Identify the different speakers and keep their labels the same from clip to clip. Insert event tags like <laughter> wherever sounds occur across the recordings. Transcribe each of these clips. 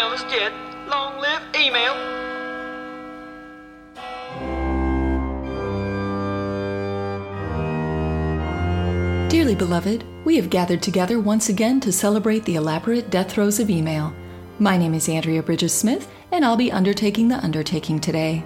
Speaker 1: email us. Long live email.
Speaker 2: Dearly beloved, we have gathered together once again to celebrate the elaborate death throes of email. My name is Andrea Bridges Smith, and I'll be undertaking the undertaking today.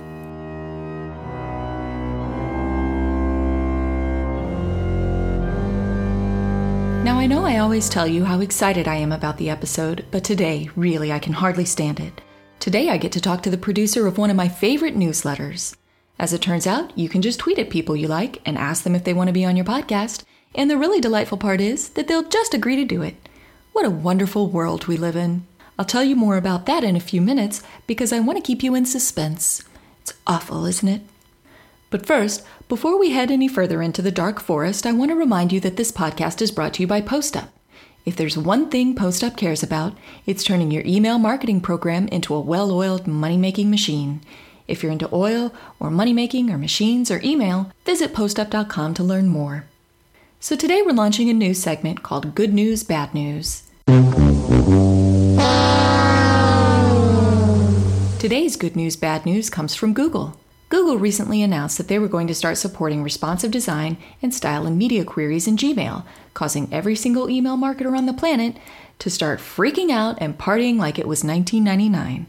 Speaker 2: I always tell you how excited I am about the episode, but today, really, I can hardly stand it. Today, I get to talk to the producer of one of my favorite newsletters. As it turns out, you can just tweet at people you like and ask them if they want to be on your podcast, and the really delightful part is that they'll just agree to do it. What a wonderful world we live in. I'll tell you more about that in a few minutes because I want to keep you in suspense. It's awful, isn't it? But first, before we head any further into the dark forest, I want to remind you that this podcast is brought to you by PostUp. If there's one thing PostUp cares about, it's turning your email marketing program into a well oiled money making machine. If you're into oil, or money making, or machines, or email, visit postup.com to learn more. So today we're launching a new segment called Good News, Bad News. Today's Good News, Bad News comes from Google. Google recently announced that they were going to start supporting responsive design and style and media queries in Gmail, causing every single email marketer on the planet to start freaking out and partying like it was 1999.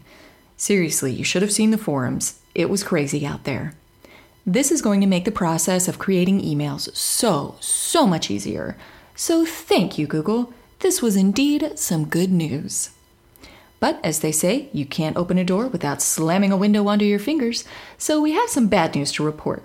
Speaker 2: Seriously, you should have seen the forums. It was crazy out there. This is going to make the process of creating emails so, so much easier. So thank you, Google. This was indeed some good news. But as they say, you can't open a door without slamming a window onto your fingers, so we have some bad news to report.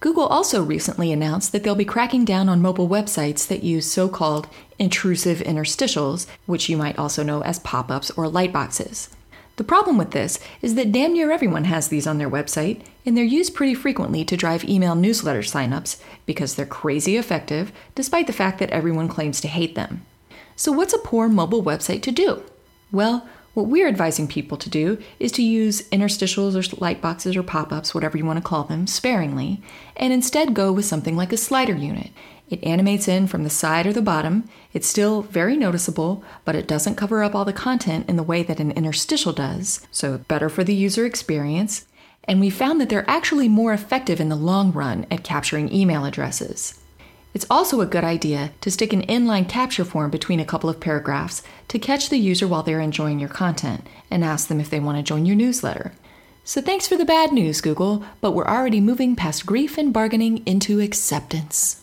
Speaker 2: Google also recently announced that they'll be cracking down on mobile websites that use so called intrusive interstitials, which you might also know as pop ups or lightboxes. The problem with this is that damn near everyone has these on their website, and they're used pretty frequently to drive email newsletter signups because they're crazy effective, despite the fact that everyone claims to hate them. So, what's a poor mobile website to do? Well, what we're advising people to do is to use interstitials or lightboxes or pop ups, whatever you want to call them, sparingly, and instead go with something like a slider unit. It animates in from the side or the bottom. It's still very noticeable, but it doesn't cover up all the content in the way that an interstitial does, so better for the user experience. And we found that they're actually more effective in the long run at capturing email addresses. It's also a good idea to stick an inline capture form between a couple of paragraphs to catch the user while they're enjoying your content and ask them if they want to join your newsletter. So thanks for the bad news, Google, but we're already moving past grief and bargaining into acceptance.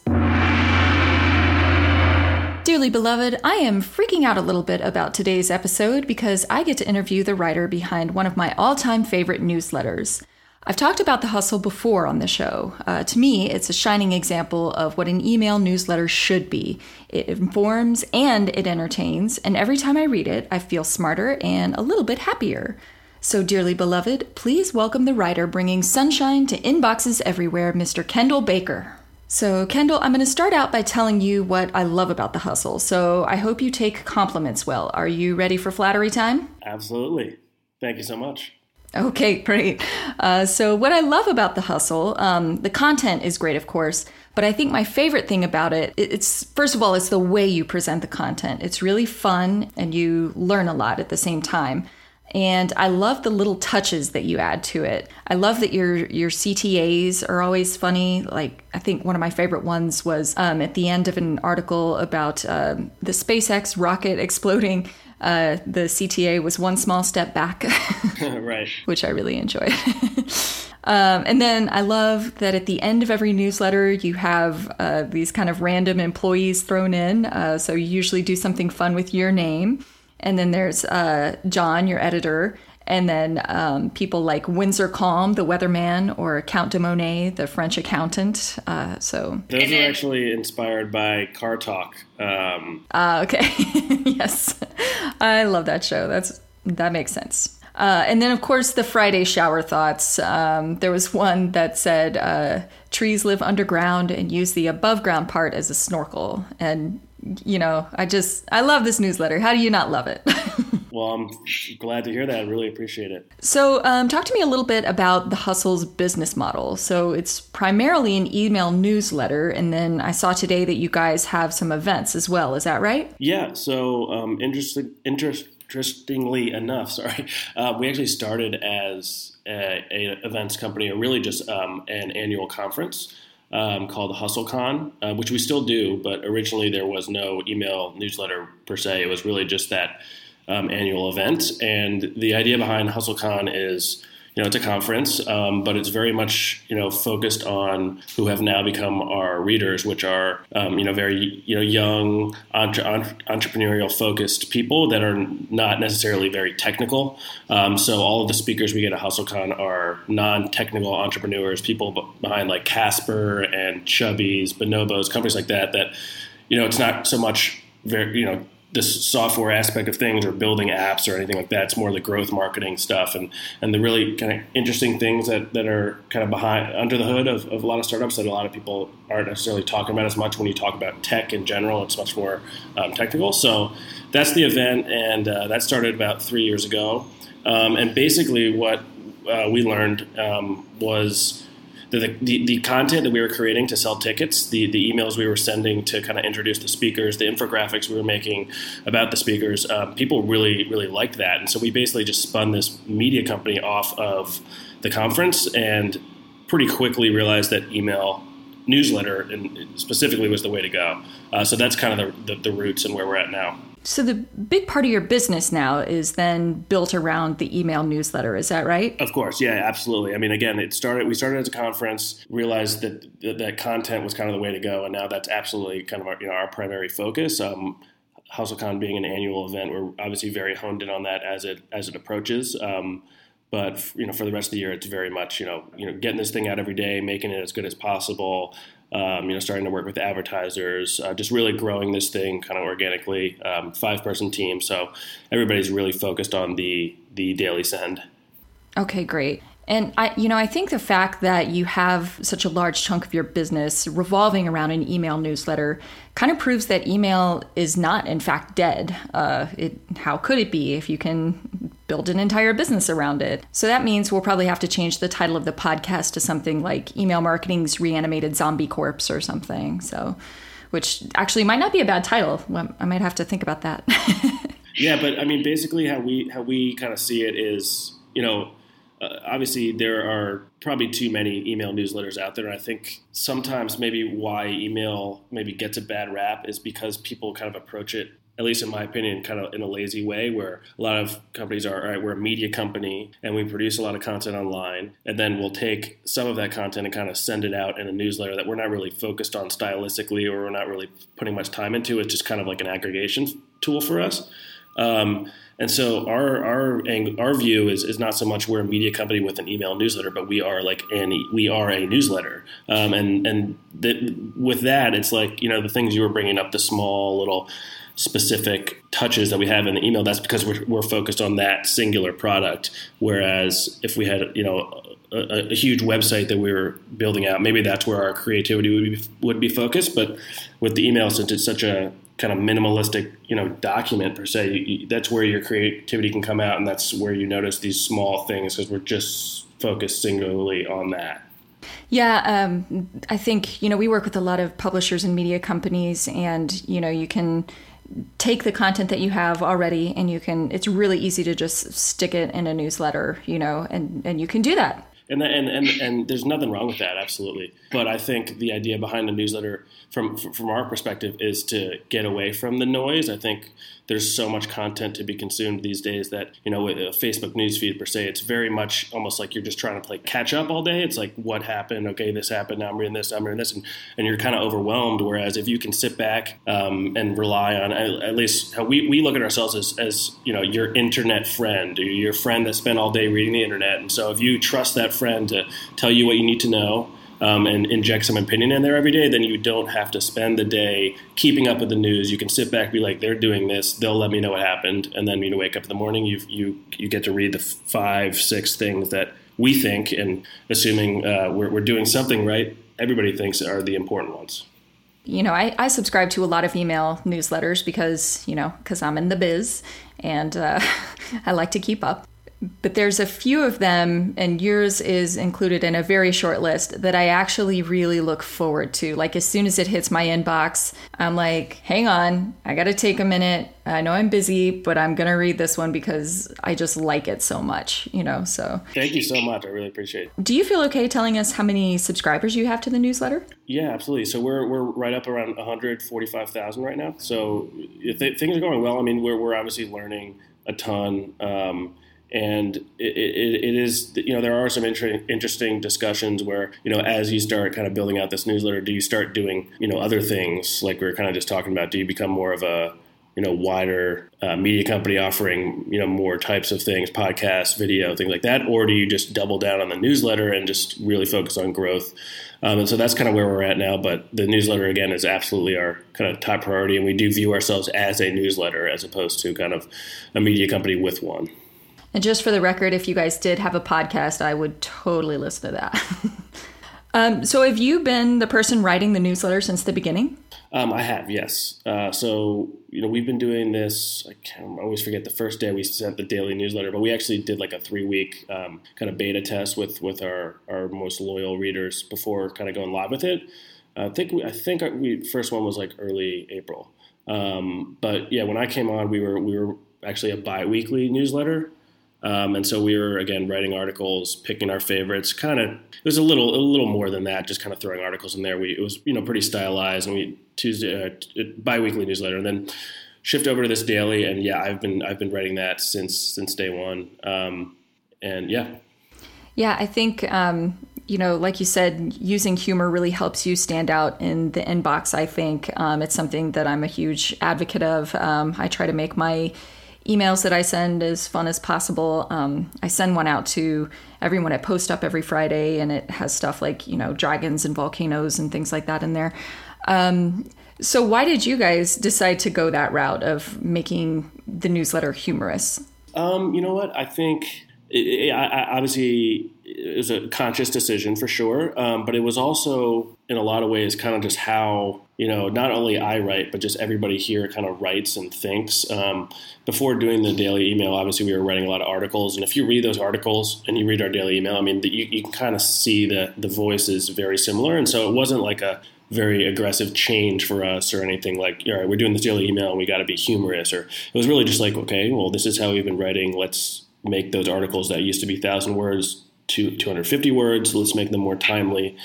Speaker 2: Dearly beloved, I am freaking out a little bit about today's episode because I get to interview the writer behind one of my all time favorite newsletters. I've talked about The Hustle before on the show. Uh, to me, it's a shining example of what an email newsletter should be. It informs and it entertains, and every time I read it, I feel smarter and a little bit happier. So, dearly beloved, please welcome the writer bringing sunshine to inboxes everywhere, Mr. Kendall Baker. So, Kendall, I'm going to start out by telling you what I love about The Hustle. So, I hope you take compliments well. Are you ready for flattery time?
Speaker 3: Absolutely. Thank you so much.
Speaker 2: Okay, great. Uh, so, what I love about the hustle, um, the content is great, of course, but I think my favorite thing about it, it's first of all, it's the way you present the content. It's really fun and you learn a lot at the same time. And I love the little touches that you add to it. I love that your your CTAs are always funny. Like I think one of my favorite ones was um, at the end of an article about um, the SpaceX rocket <laughs> exploding uh, the CTA was one small step back, <laughs> <laughs>
Speaker 3: right?
Speaker 2: Which I really enjoyed. <laughs> um, and then I love that at the end of every newsletter, you have uh, these kind of random employees thrown in. Uh, so you usually do something fun with your name. And then there's uh, John, your editor, and then um, people like Windsor Calm, the weatherman, or Count de Monet, the French accountant. Uh, so
Speaker 3: those are actually inspired by Car Talk. Um,
Speaker 2: uh, okay, <laughs> yes, I love that show. That's that makes sense. Uh, and then, of course, the Friday shower thoughts. Um, there was one that said uh, trees live underground and use the above ground part as a snorkel. And, you know, I just, I love this newsletter. How do you not love it? <laughs>
Speaker 3: Well, I'm glad to hear that. I really appreciate it.
Speaker 2: So, um, talk to me a little bit about the Hustle's business model. So, it's primarily an email newsletter, and then I saw today that you guys have some events as well. Is that right?
Speaker 3: Yeah. So, um, interesting, interest interestingly enough, <laughs> sorry, uh, we actually started as a, a events company, or really just um, an annual conference. Um, called HustleCon, uh, which we still do, but originally there was no email newsletter per se. It was really just that um, annual event. And the idea behind HustleCon is you know, it's a conference, um, but it's very much you know focused on who have now become our readers, which are um, you know very you know young entre- entrepreneurial focused people that are not necessarily very technical. Um, so all of the speakers we get at HustleCon are non-technical entrepreneurs, people behind like Casper and Chubbies, Bonobos, companies like that. That you know, it's not so much very you know this software aspect of things or building apps or anything like that. It's more the growth marketing stuff and, and the really kind of interesting things that, that are kind of behind under the hood of, of a lot of startups that a lot of people aren't necessarily talking about as much when you talk about tech in general. It's much more um, technical. So that's the event, and uh, that started about three years ago. Um, and basically, what uh, we learned um, was the, the, the content that we were creating to sell tickets, the, the emails we were sending to kind of introduce the speakers, the infographics we were making about the speakers, um, people really, really liked that. And so we basically just spun this media company off of the conference and pretty quickly realized that email newsletter and specifically was the way to go. Uh, so that's kind of the, the, the roots and where we're at now.
Speaker 2: So the big part of your business now is then built around the email newsletter. Is that right?
Speaker 3: Of course, yeah, absolutely. I mean, again, it started. We started as a conference, realized that that, that content was kind of the way to go, and now that's absolutely kind of our, you know, our primary focus. Um, HustleCon being an annual event, we're obviously very honed in on that as it as it approaches. Um, but you know, for the rest of the year, it's very much you know, you know, getting this thing out every day, making it as good as possible, um, you know, starting to work with advertisers, uh, just really growing this thing kind of organically. Um, five person team, so everybody's really focused on the the daily send.
Speaker 2: Okay, great. And I, you know, I think the fact that you have such a large chunk of your business revolving around an email newsletter kind of proves that email is not, in fact, dead. Uh, it, how could it be if you can build an entire business around it? So that means we'll probably have to change the title of the podcast to something like "Email Marketing's Reanimated Zombie Corpse" or something. So, which actually might not be a bad title. I might have to think about that. <laughs>
Speaker 3: yeah, but I mean, basically, how we how we kind of see it is, you know uh, obviously there are probably too many email newsletters out there and i think sometimes maybe why email maybe gets a bad rap is because people kind of approach it at least in my opinion kind of in a lazy way where a lot of companies are all right we're a media company and we produce a lot of content online and then we'll take some of that content and kind of send it out in a newsletter that we're not really focused on stylistically or we're not really putting much time into. It's just kind of like an aggregation tool for us um, and so our our our view is, is not so much we're a media company with an email newsletter, but we are like an we are a newsletter. Um, and and with that, it's like you know the things you were bringing up, the small little specific touches that we have in the email. That's because we're, we're focused on that singular product. Whereas if we had you know a, a, huge website that we were building out, maybe that's where our creativity would be, would be focused. But with the email, since it's such a kind of minimalistic, you know, document per se. You, you, that's where your creativity can come out, and that's where you notice these small things because we're just focused singularly on that.
Speaker 2: Yeah, um, I think you know we work with a lot of publishers and media companies, and you know you can take the content that you have already, and you can. It's really easy to just stick it in a newsletter, you know, and and you can do that.
Speaker 3: And and and and there's nothing wrong with that, absolutely. But I think the idea behind the newsletter from from our perspective is to get away from the noise. I think there's so much content to be consumed these days that you know with a Facebook newsfeed per se, it's very much almost like you're just trying to play catch up all day. It's like what happened? Okay, this happened. Now I'm reading this. I'm reading this, and, and you're kind of overwhelmed. Whereas if you can sit back um, and rely on at least how we, we look at ourselves as as you know your internet friend, your friend that spent all day reading the internet, and so if you trust that friend to tell you what you need to know um, and inject some opinion in there every day, then you don't have to spend the day keeping up with the news. You can sit back, be like, they're doing this. They'll let me know what happened, and then when you wake up in the morning. You you you get to read the five, six things that we think, and assuming uh, we're, we're doing something right, everybody thinks are the important ones.
Speaker 2: You know, I, I subscribe to a lot of email newsletters because you know because I'm in the biz and uh, <laughs> I like to keep up but there's a few of them, and yours is included in a very short list that I actually really look forward to. Like, as soon as it hits my inbox, I'm like, hang on, I gotta take a minute. I know I'm busy, but I'm gonna read this one because I just like it so much, you know? So,
Speaker 3: thank you so much. I really appreciate it.
Speaker 2: Do you feel okay telling us how many subscribers you have to the newsletter?
Speaker 3: Yeah, absolutely. So, we're, we're right up around 145,000 right now. So, th- things are going well. I mean, we're, we're obviously learning a ton. Um, and it, it, it is you know there are some inter- interesting discussions where you know as you start kind of building out this newsletter do you start doing you know other things? Like we are kind of just talking about do you become more of a you know wider uh, media company offering you know more types of things podcasts video things like that? Or do you just double down on the newsletter and just really focus on growth? Um, and so that's kind of where we're at now but the newsletter again is absolutely our kind of top priority and we do view ourselves as a newsletter as opposed to kind of a media company with one
Speaker 2: and just for the record, if you guys did have a podcast, I would totally listen to that. <laughs> um, so, have you been the person writing the newsletter since the beginning?
Speaker 3: Um, I have, yes. Uh, so, you know, we've been doing this. I, can't, I always forget the first day we sent the daily newsletter, but we actually did like a three week um, kind of beta test with with our our most loyal readers before kind of going live with it. I think we, I think we, first one was like early April. Um, but yeah, when I came on, we were we were actually a bi-weekly newsletter. Um, and so we were again writing articles, picking our favorites. Kind of, it was a little, a little more than that. Just kind of throwing articles in there. We it was you know pretty stylized, and we Tuesday uh, biweekly newsletter, and then shift over to this daily. And yeah, I've been I've been writing that since since day one. Um, and yeah,
Speaker 2: yeah, I think um, you know, like you said, using humor really helps you stand out in the inbox. I think um, it's something that I'm a huge advocate of. Um, I try to make my emails that I send as fun as possible. Um, I send one out to everyone. I PostUp every Friday, and it has stuff like you know dragons and volcanoes and things like that in there. Um, so, why did you guys decide to go that route of making the newsletter humorous?
Speaker 3: Um, you know what? I think it, it, I, obviously it was a conscious decision for sure, um, but it was also in a lot of ways kind of just how you know not only I write, but just everybody here kind of writes and thinks. Um, before doing the daily email, obviously we were writing a lot of articles, and if you read those articles and you read our daily email, I mean, the, you, you can kind of see that the voice is very similar, and so it wasn't like a very aggressive change for us or anything like, all right, we're doing this daily email and we got to be humorous. Or it was really just like, okay, well, this is how we've been writing. Let's make those articles that used to be 1,000 words to 250 words. Let's make them more timely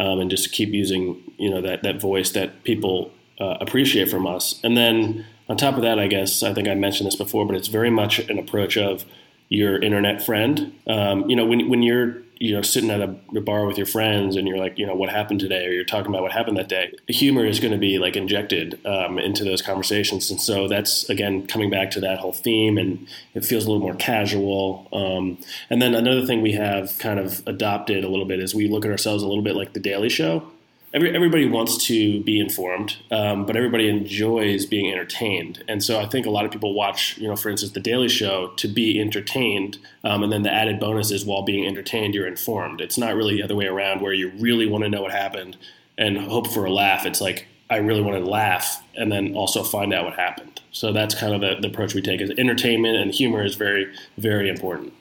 Speaker 3: um, and just keep using you know that that voice that people uh, appreciate from us. And then on top of that, I guess I think I mentioned this before, but it's very much an approach of your internet friend. Um, you know, when when you're you know sitting at a, bar with your friends and you're like, you know, what happened today, or you're talking about what happened that day, humor is going to be like injected um, into those conversations, and so that's again coming back to that whole theme, and it feels a little more casual. Um, and then another thing we have kind of adopted a little bit is we look at ourselves a little bit like the Daily Show every, everybody wants to be informed, um, but everybody enjoys being entertained. And so I think a lot of people watch, you know, for instance, The Daily Show to be entertained, um, and then the added bonus is while being entertained, you're informed. It's not really the other way around where you really want to know what happened and hope for a laugh. It's like I really want to laugh and then also find out what happened. So that's kind of the, the approach we take. Is entertainment and humor is very very important.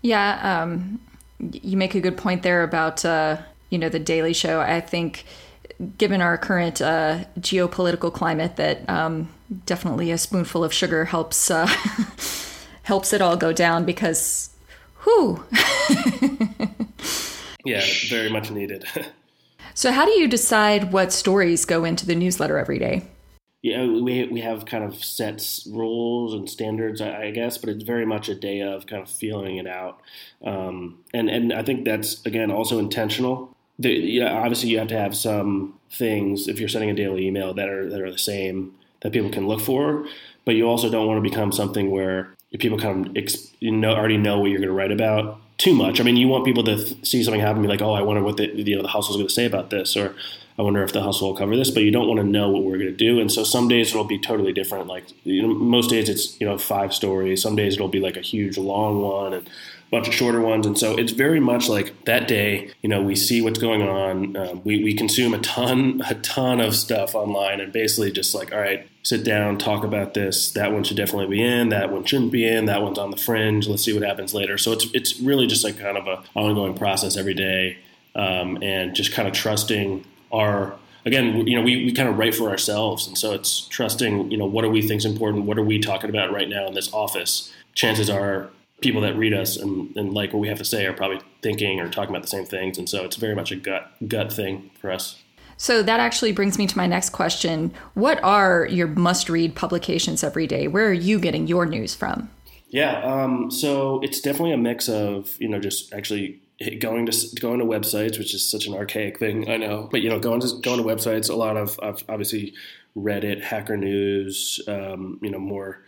Speaker 2: Yeah, um, you make a good point there about. Uh you know the Daily Show. I think, given our current uh, geopolitical climate, that um, definitely a spoonful of sugar helps uh, <laughs> helps it all go down because, whoo. <laughs>
Speaker 3: yeah, very much needed. <laughs>
Speaker 2: so, how do you decide what stories go into the newsletter every day?
Speaker 3: yeah, we we have kind of set rules and standards, I, guess, but it's very much a day of kind of feeling it out, um, and and I think that's again also intentional the, you know, obviously you have to have some things if you're sending a daily email that are that are the same that people can look for, but you also don't want to become something where people kind of you know already know what you're going to write about too much. I mean, you want people to th- see something happen, and be like, "Oh, I wonder what the you know the hustle is going to say about this," or I wonder if the hustle will cover this, but you don't want to know what we're going to do. And so some days it'll be totally different. Like you know, most days it's you know five stories. Some days it'll be like a huge long one and bunch of shorter ones. And so it's very much like that day. You know, we see what's going on. Um, we we consume a ton a ton of stuff online, and basically just like all right, sit down, talk about this. That one should definitely be in. That one shouldn't be in. That one's on the fringe. Let's see what happens later. So it's it's really just like kind of a ongoing process every day um, and just kind of trusting our again you know we, we kind of write for ourselves and so it's trusting you know what do we think is important what are we talking about right now in this office chances are people that read us and, and like what we have to say are probably thinking or talking about the same things. And so it's very much a gut gut thing for us.
Speaker 2: So that actually brings me to my next question. What are your must read publications every day? Where are you getting your news from?
Speaker 3: Yeah um, so it's definitely a mix of you know just actually going to going to websites, which is such an archaic thing, I know. But you know, going to going to websites, a lot of obviously Reddit, Hacker News, um, you know, more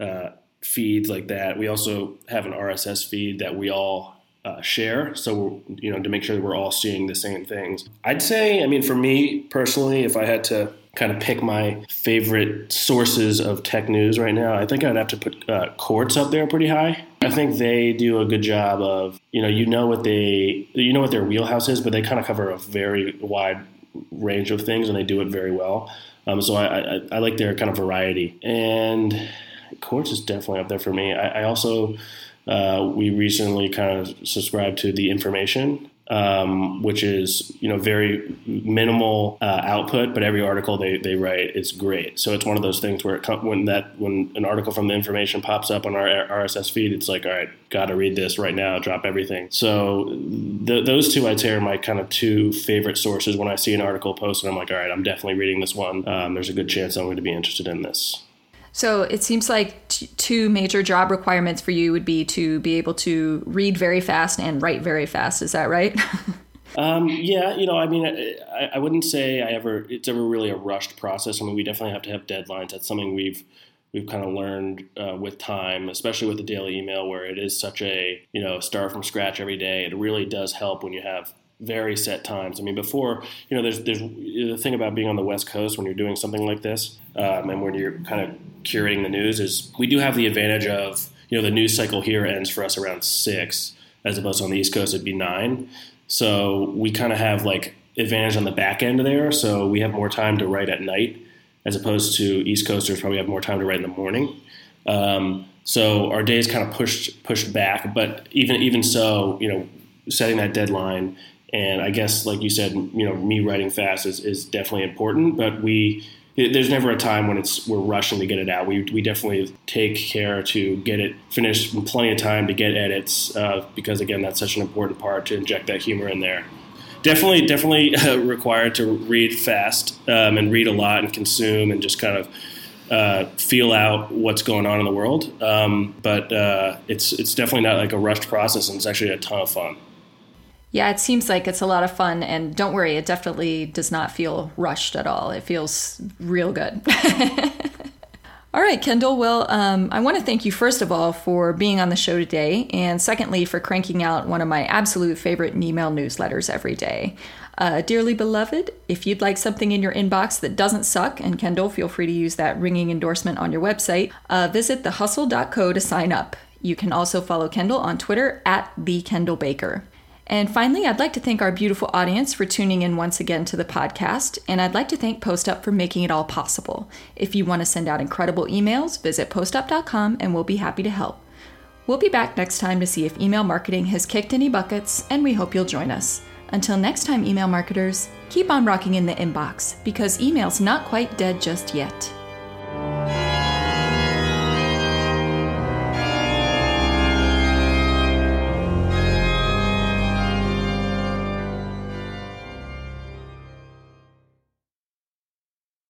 Speaker 3: uh, feeds like that. We also have an RSS feed that we all uh, share, so you know, to make sure that we're all seeing the same things. I'd say, I mean, for me personally, if I had to kind of pick my favorite sources of tech news right now, I think I'd have to put uh, Quartz up there pretty high. I think they do a good job of, you know, you know what they, you know what their wheelhouse is, but they kind of cover a very wide range of things and they do it very well. Um, so I, I, I, like their kind of variety. And Quartz is definitely up there for me. I, I also, uh, we recently kind of subscribed to the information um, which is you know very minimal uh, output, but every article they, they write is great. So it's one of those things where it, when that when an article from the information pops up on our RSS feed, it's like all right, got to read this right now, drop everything. So th- those two I'd say are my kind of two favorite sources. When I see an article posted, I'm like, all right, I'm definitely reading this one. Um, there's a good chance I'm going to be interested in this.
Speaker 2: So it seems like t- two major job requirements for you would be to be able to read very fast and write very fast. Is that right? <laughs>
Speaker 3: um, yeah, you know, I mean, I, I, wouldn't say I ever. It's ever really a rushed process. I mean, we definitely have to have deadlines. That's something we've we've kind of learned uh, with time, especially with the daily email, where it is such a you know start from scratch every day. It really does help when you have very set times. I mean, before you know, there's there's the thing about being on the West Coast when you're doing something like this, um, and when you're kind of curating the news, is we do have the advantage of you know the news cycle here ends for us around six, as opposed to on the East Coast it'd be nine. So we kind of have like advantage on the back end there. So we have more time to write at night, as opposed to East Coasters probably have more time to write in the morning. Um, so our days kind of pushed pushed back, but even even so, you know, setting that deadline and I guess, like you said, you know, me writing fast is, is definitely important. But we, there's never a time when it's we're rushing to get it out. We, we definitely take care to get it finished in plenty of time to get edits uh, because again, that's such an important part to inject that humor in there. Definitely, definitely <laughs> uh, required to read fast um, and read a lot and consume and just kind of uh, feel out what's going on in the world. Um, but uh, it's it's definitely not like a rushed process, and it's actually a ton of fun.
Speaker 2: Yeah, it seems like it's a lot of fun. And don't worry, it definitely does not feel rushed at all. It feels real good. <laughs> all right, Kendall. Well, um, I want to thank you, first of all, for being on the show today. And secondly, for cranking out one of my absolute favorite email newsletters every day. Uh, dearly beloved, if you'd like something in your inbox that doesn't suck, and Kendall, feel free to use that ringing endorsement on your website, uh, visit thehustle.co to sign up. You can also follow Kendall on Twitter at the Kendall Baker. And finally, I'd like to thank our beautiful audience for tuning in once again to the podcast, and I'd like to thank PostUp for making it all possible. If you want to send out incredible emails, visit postup.com and we'll be happy to help. We'll be back next time to see if email marketing has kicked any buckets, and we hope you'll join us. Until next time, email marketers, keep on rocking in the inbox because email's not quite dead just yet.